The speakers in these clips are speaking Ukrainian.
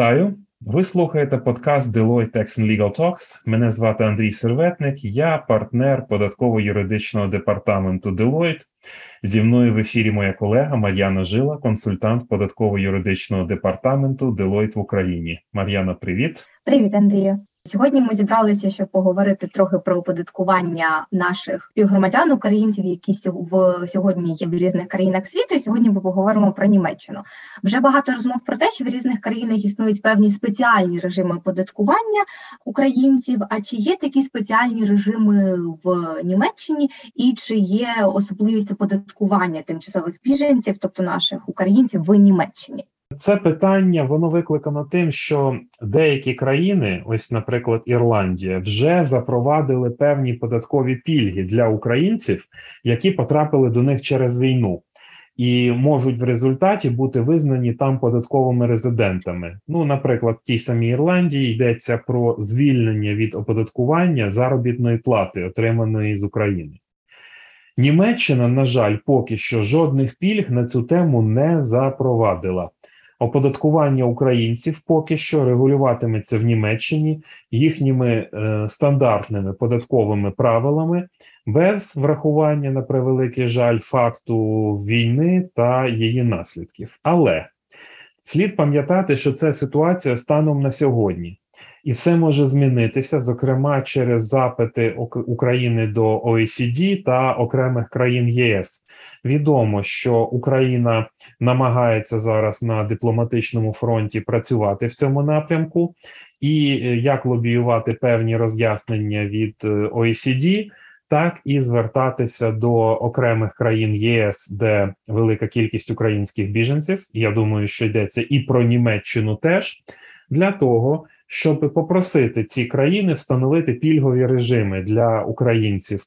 Вітаю! Ви слухаєте подкаст Deloitte Tax and Legal Talks. Мене звати Андрій Серветник, я партнер податково-юридичного департаменту Deloitte. Зі мною в ефірі моя колега Мар'яна Жила, консультант податково-юридичного департаменту Deloitte в Україні. Мар'яна, привіт. Привіт, Андрію. Сьогодні ми зібралися, щоб поговорити трохи про оподаткування наших співгромадян українців, які в сьогодні є в різних країнах світу. І Сьогодні ми поговоримо про Німеччину. Вже багато розмов про те, що в різних країнах існують певні спеціальні режими оподаткування українців. А чи є такі спеціальні режими в Німеччині, і чи є особливість оподаткування тимчасових біженців, тобто наших українців в Німеччині? Це питання воно викликано тим, що деякі країни, ось, наприклад, Ірландія, вже запровадили певні податкові пільги для українців, які потрапили до них через війну, і можуть в результаті бути визнані там податковими резидентами. Ну, наприклад, в тій самій Ірландії йдеться про звільнення від оподаткування заробітної плати, отриманої з України. Німеччина, на жаль, поки що жодних пільг на цю тему не запровадила. Оподаткування українців поки що регулюватиметься в Німеччині їхніми е, стандартними податковими правилами без врахування на превеликий жаль факту війни та її наслідків. Але слід пам'ятати, що це ситуація станом на сьогодні. І все може змінитися, зокрема через запити України до OECD та окремих країн ЄС. Відомо, що Україна намагається зараз на дипломатичному фронті працювати в цьому напрямку, і е, як лобіювати певні роз'яснення від е, OECD, так і звертатися до окремих країн ЄС, де велика кількість українських біженців. Я думаю, що йдеться і про Німеччину теж для того щоб попросити ці країни встановити пільгові режими для українців.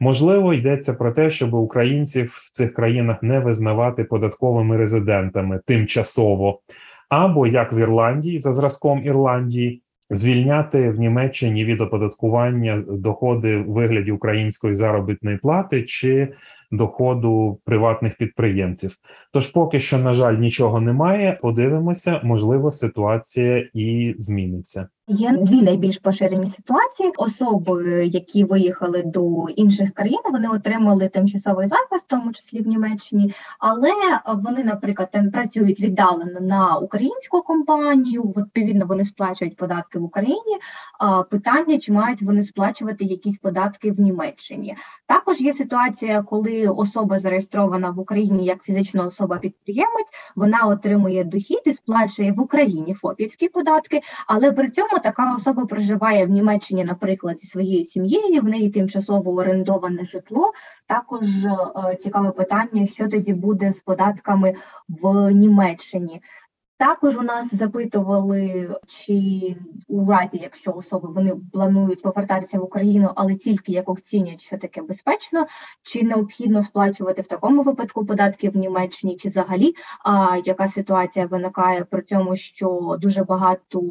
Можливо, йдеться про те, щоб українців в цих країнах не визнавати податковими резидентами тимчасово, або як в Ірландії за зразком Ірландії. Звільняти в Німеччині від оподаткування доходи в вигляді української заробітної плати чи доходу приватних підприємців. Тож, поки що, на жаль, нічого немає. Подивимося, можливо, ситуація і зміниться. Є дві найбільш поширені ситуації. Особи, які виїхали до інших країн, вони отримали тимчасовий захист, в тому числі в Німеччині, але вони, наприклад, там працюють віддалено на українську компанію. Відповідно, вони сплачують податки в Україні. А питання чи мають вони сплачувати якісь податки в Німеччині? Також є ситуація, коли особа зареєстрована в Україні як фізична особа-підприємець, вона отримує дохід і сплачує в Україні ФОПівські податки, але при цьому така особа проживає в Німеччині, наприклад, зі своєю сім'єю, в неї тимчасово орендоване житло. Також е, цікаве питання, що тоді буде з податками в Німеччині. Також у нас запитували, чи у разі, якщо особи вони планують повертатися в Україну, але тільки як оцінять, що таке безпечно, чи необхідно сплачувати в такому випадку податки в Німеччині, чи взагалі а, яка ситуація виникає при цьому, що дуже багато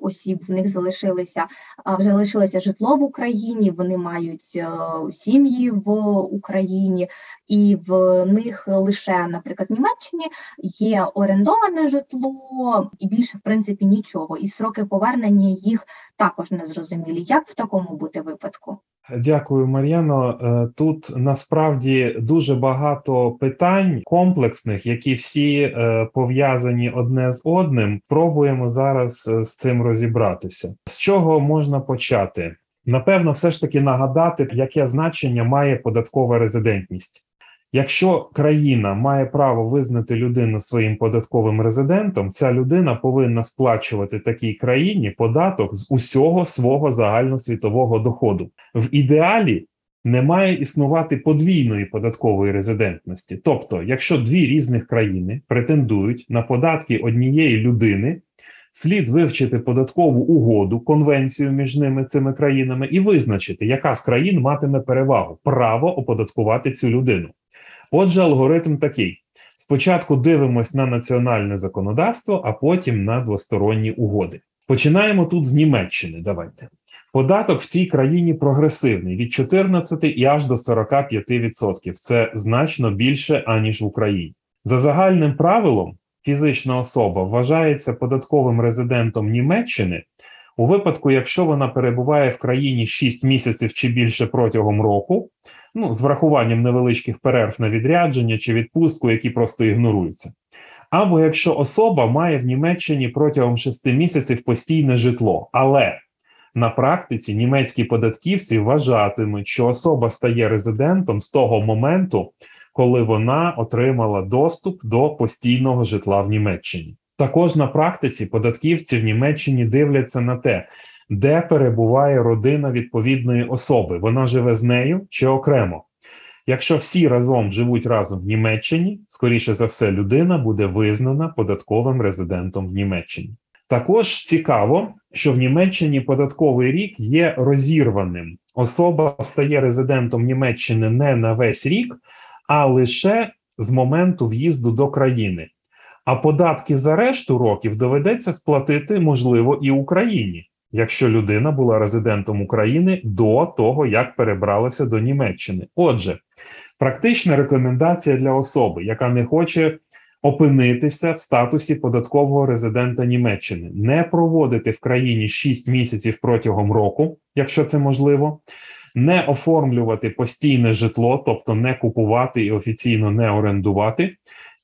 осіб в них залишилися, а, залишилося житло в Україні, вони мають а, е, сім'ї в Україні, і в них лише, наприклад, Німеччині є орендоване житло і більше в принципі нічого. І сроки повернення їх також не зрозумілі. Як в такому бути випадку? Дякую, Мар'яно. Е, тут насправді дуже багато питань комплексних, які всі е, пов'язані одне з одним. Спробуємо зараз е, з цим розібратися. З чого можна почати? Напевно, все ж таки нагадати, яке значення має податкова резидентність. Якщо країна має право визнати людину своїм податковим резидентом, ця людина повинна сплачувати такій країні податок з усього свого загальносвітового доходу. В ідеалі не має існувати подвійної податкової резидентності. Тобто, якщо дві різних країни претендують на податки однієї людини, слід вивчити податкову угоду, конвенцію між ними цими країнами і визначити, яка з країн матиме перевагу право оподаткувати цю людину. Отже, алгоритм такий: спочатку дивимось на національне законодавство, а потім на двосторонні угоди. Починаємо тут з Німеччини. Давайте. Податок в цій країні прогресивний від 14 і аж до 45%. Це значно більше, аніж в Україні. За загальним правилом, фізична особа вважається податковим резидентом Німеччини у випадку, якщо вона перебуває в країні 6 місяців чи більше протягом року, ну з врахуванням невеличких перерв на відрядження чи відпустку, які просто ігноруються. Або якщо особа має в Німеччині протягом 6 місяців постійне житло, але на практиці німецькі податківці вважатимуть, що особа стає резидентом з того моменту, коли вона отримала доступ до постійного житла в Німеччині. Також на практиці податківці в Німеччині дивляться на те, де перебуває родина відповідної особи. Вона живе з нею чи окремо. Якщо всі разом живуть разом в Німеччині, скоріше за все, людина буде визнана податковим резидентом в Німеччині. Також цікаво, що в Німеччині податковий рік є розірваним. Особа стає резидентом Німеччини не на весь рік, а лише з моменту в'їзду до країни. А податки за решту років доведеться сплатити, можливо, і Україні, якщо людина була резидентом України до того, як перебралася до Німеччини. Отже, практична рекомендація для особи, яка не хоче опинитися в статусі податкового резидента Німеччини, не проводити в країні 6 місяців протягом року, якщо це можливо. Не оформлювати постійне житло, тобто не купувати і офіційно не орендувати,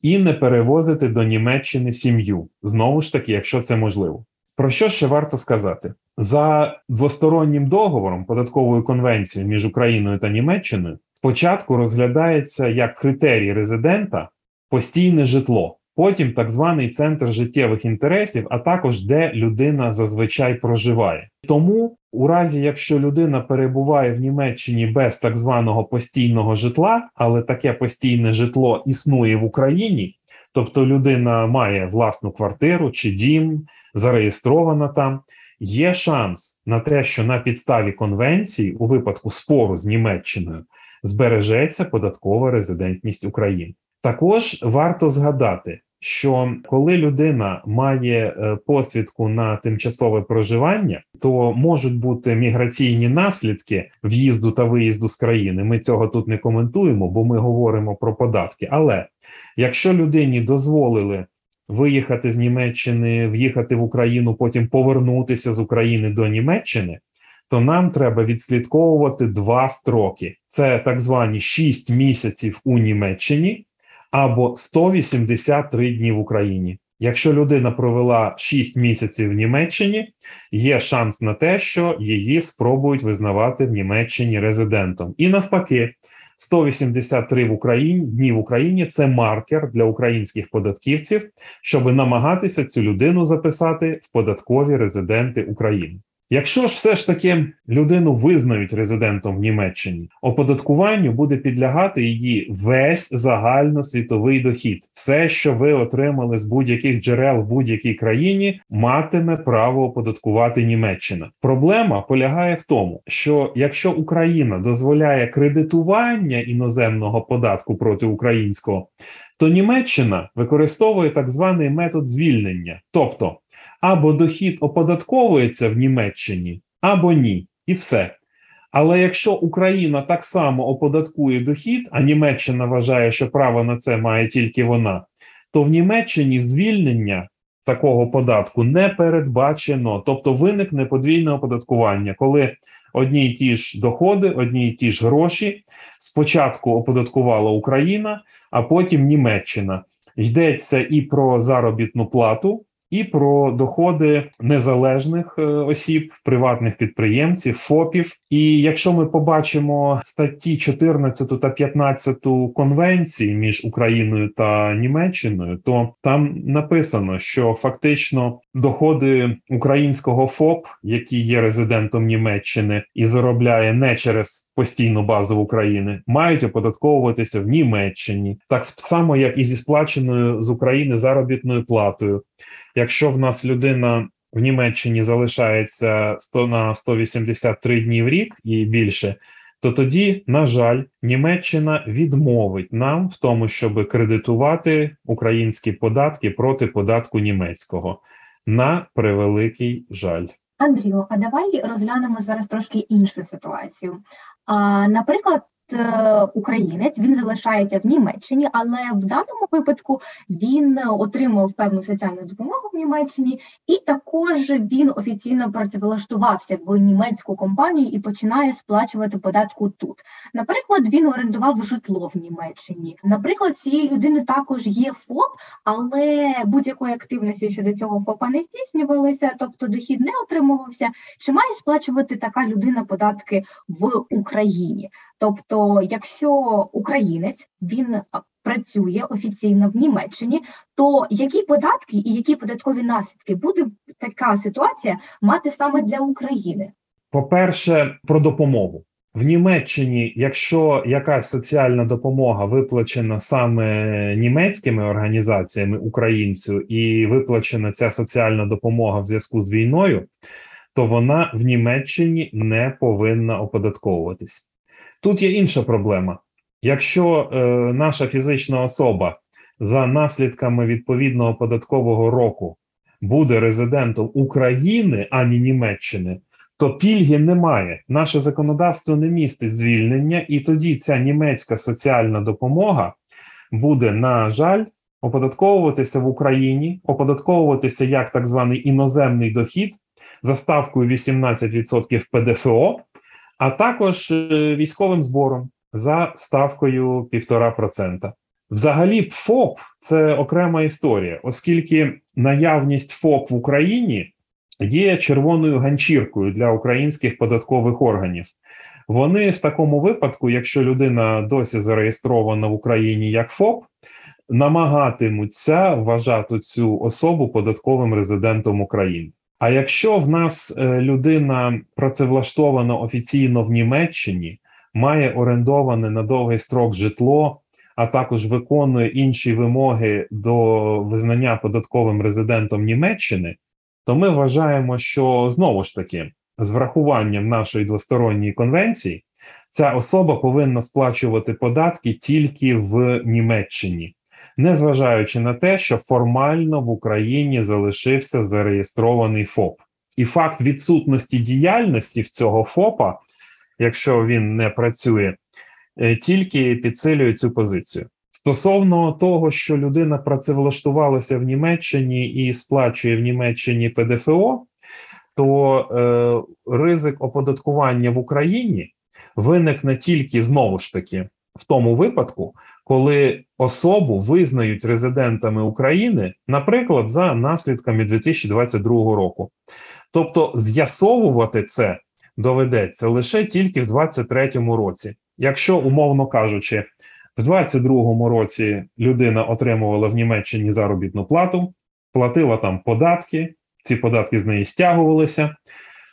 і не перевозити до Німеччини сім'ю. Знову ж таки, якщо це можливо. Про що ще варто сказати? За двостороннім договором податковою конвенцією між Україною та Німеччиною спочатку розглядається як критерій резидента постійне житло, потім так званий центр життєвих інтересів, а також де людина зазвичай проживає. Тому, у разі якщо людина перебуває в Німеччині без так званого постійного житла, але таке постійне житло існує в Україні, тобто людина має власну квартиру чи дім, зареєстрована там. Є шанс на те, що на підставі конвенції у випадку спору з Німеччиною збережеться податкова резидентність України. Також варто згадати, що коли людина має е, посвідку на тимчасове проживання, то можуть бути міграційні наслідки в'їзду та виїзду з країни. Ми цього тут не коментуємо, бо ми говоримо про податки. Але якщо людині дозволили виїхати з Німеччини, в'їхати в Україну, потім повернутися з України до Німеччини. То нам треба відслідковувати два строки: це так звані 6 місяців у Німеччині або 183 дні в Україні. Якщо людина провела 6 місяців в Німеччині, є шанс на те, що її спробують визнавати в Німеччині резидентом. І навпаки, 183 в Україні дні в Україні це маркер для українських податківців, щоб намагатися цю людину записати в податкові резиденти України. Якщо ж все ж таки людину визнають резидентом в Німеччині, оподаткуванню буде підлягати її весь загальносвітовий дохід. Все, що ви отримали з будь-яких джерел в будь-якій країні, матиме право оподаткувати Німеччина. Проблема полягає в тому, що якщо Україна дозволяє кредитування іноземного податку проти українського, то Німеччина використовує так званий метод звільнення, тобто або дохід оподатковується в Німеччині, або ні, і все. Але якщо Україна так само оподаткує дохід, а Німеччина вважає, що право на це має тільки вона, то в Німеччині звільнення такого податку не передбачено, тобто виникне подвійне оподаткування, коли одні й ті ж доходи, одні й ті ж гроші спочатку оподаткувала Україна, а потім Німеччина. Йдеться і про заробітну плату і про доходи незалежних е, осіб, приватних підприємців, ФОПів. І якщо ми побачимо статті 14 та 15 конвенції між Україною та Німеччиною, то там написано, що фактично доходи українського ФОП, який є резидентом Німеччини і заробляє не через постійну базу України, мають оподатковуватися в Німеччині, так само як і зі сплаченою з України заробітною платою. Якщо в нас людина в Німеччині залишається 100 на 183 дні в рік і більше, то тоді, на жаль, Німеччина відмовить нам в тому, щоб кредитувати українські податки проти податку німецького. На превеликий жаль. Андрію, а давай розглянемо зараз трошки іншу ситуацію. Наприклад, українець, він залишається в Німеччині, але в даному випадку він отримав певну соціальну допомогу в Німеччині, і також він офіційно працевлаштувався в німецьку компанію і починає сплачувати податку тут. Наприклад, він орендував житло в Німеччині. Наприклад, цієї людини також є ФОП, але будь-якої активності щодо цього ФОПа не здійснювалося, тобто дохід не отримувався. Чи має сплачувати така людина податки в Україні? Тобто, якщо українець він працює офіційно в Німеччині, то які податки і які податкові наслідки буде така ситуація мати саме для України? По-перше, про допомогу. В Німеччині, якщо якась соціальна допомога виплачена саме німецькими організаціями українцю, і виплачена ця соціальна допомога в зв'язку з війною, то вона в Німеччині не повинна оподатковуватись. Тут є інша проблема. Якщо е, наша фізична особа за наслідками відповідного податкового року буде резидентом України, а не Німеччини, то пільги немає. Наше законодавство не містить звільнення, і тоді ця німецька соціальна допомога буде, на жаль, оподатковуватися в Україні, оподатковуватися як так званий іноземний дохід за ставкою 18% ПДФО, а також е, військовим збором за ставкою 1,5%. Взагалі, ФОП це окрема історія, оскільки наявність ФОП в Україні є червоною ганчіркою для українських податкових органів. Вони в такому випадку, якщо людина досі зареєстрована в Україні як ФОП, намагатимуться вважати цю особу податковим резидентом України. А якщо в нас е, людина працевлаштована офіційно в Німеччині, має орендоване на довгий строк житло, а також виконує інші вимоги до визнання податковим резидентом Німеччини, то ми вважаємо, що знову ж таки, з врахуванням нашої двосторонньої конвенції, ця особа повинна сплачувати податки тільки в Німеччині, незважаючи на те, що формально в Україні залишився зареєстрований ФОП. І факт відсутності діяльності в цього ФОПа, якщо він не працює, е, тільки підсилює цю позицію. Стосовно того, що людина працевлаштувалася в Німеччині і сплачує в Німеччині ПДФО, то е, ризик оподаткування в Україні виникне тільки знову ж таки в тому випадку, коли особу визнають резидентами України, наприклад, за наслідками 2022 року. Тобто з'ясовувати це доведеться лише тільки в 2023 році, якщо умовно кажучи. В 22-му році людина отримувала в Німеччині заробітну плату, платила там податки, ці податки з неї стягувалися.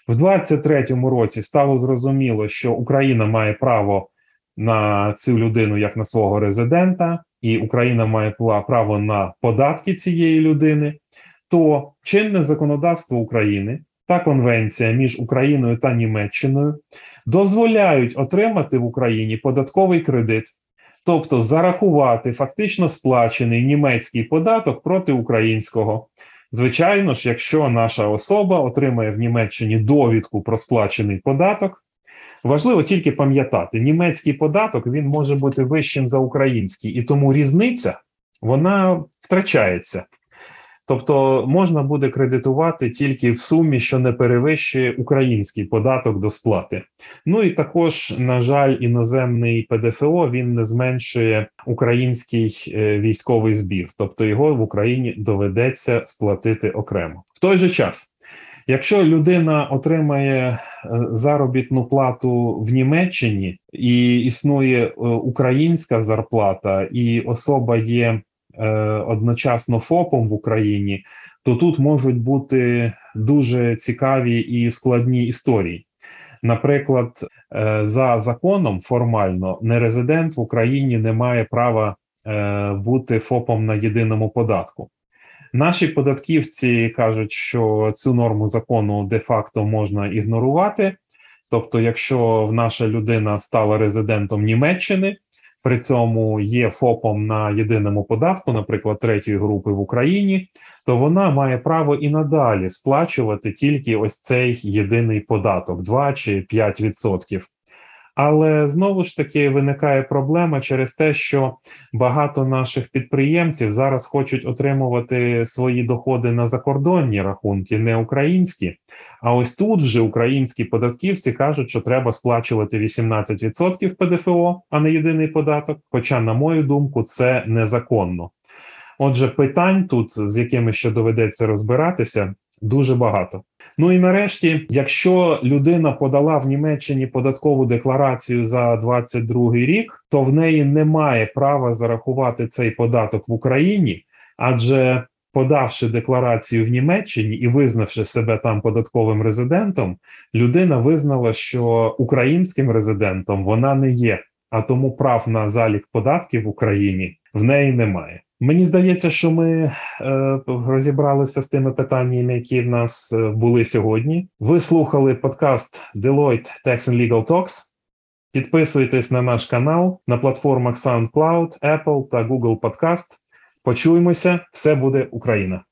В 23-му році стало зрозуміло, що Україна має право на цю людину як на свого резидента, і Україна має право на податки цієї людини. То чинне законодавство України та конвенція між Україною та Німеччиною дозволяють отримати в Україні податковий кредит тобто зарахувати фактично сплачений німецький податок проти українського. Звичайно ж, якщо наша особа отримає в Німеччині довідку про сплачений податок, важливо тільки пам'ятати, німецький податок він може бути вищим за український, і тому різниця вона втрачається. Тобто можна буде кредитувати тільки в сумі, що не перевищує український податок до сплати. Ну і також, на жаль, іноземний ПДФО він не зменшує український е, військовий збір, тобто його в Україні доведеться сплатити окремо. В той же час, якщо людина отримає заробітну плату в Німеччині і існує е, українська зарплата, і особа є Е, одночасно ФОПом в Україні, то тут можуть бути дуже цікаві і складні історії. Наприклад, е, за законом формально нерезидент в Україні не має права бути ФОПом на єдиному податку. Наші податківці кажуть, що цю норму закону де-факто можна ігнорувати. Тобто, якщо наша людина стала резидентом Німеччини, при цьому є ФОПом на єдиному податку, наприклад, третьої групи в Україні, то вона має право і надалі сплачувати тільки ось цей єдиний податок 2 чи 5%. Але знову ж таки виникає проблема через те, що багато наших підприємців зараз хочуть отримувати свої доходи на закордонні рахунки, не українські. А ось тут вже українські податківці кажуть, що треба сплачувати 18% ПДФО, а не єдиний податок. Хоча, на мою думку, це незаконно. Отже, питань тут, з якими ще доведеться розбиратися, дуже багато. Ну і нарешті, якщо людина подала в Німеччині податкову декларацію за 22 рік, то в неї немає права зарахувати цей податок в Україні, адже подавши декларацію в Німеччині і визнавши себе там податковим резидентом, людина визнала, що українським резидентом вона не є, а тому прав на залік податків в Україні в неї немає. Мені здається, що ми е, розібралися з тими питаннями, які в нас е, були сьогодні. Ви слухали подкаст Deloitte Tax and Legal Talks. Підписуйтесь на наш канал на платформах SoundCloud, Apple та Google Podcast. Почуємося, все буде Україна.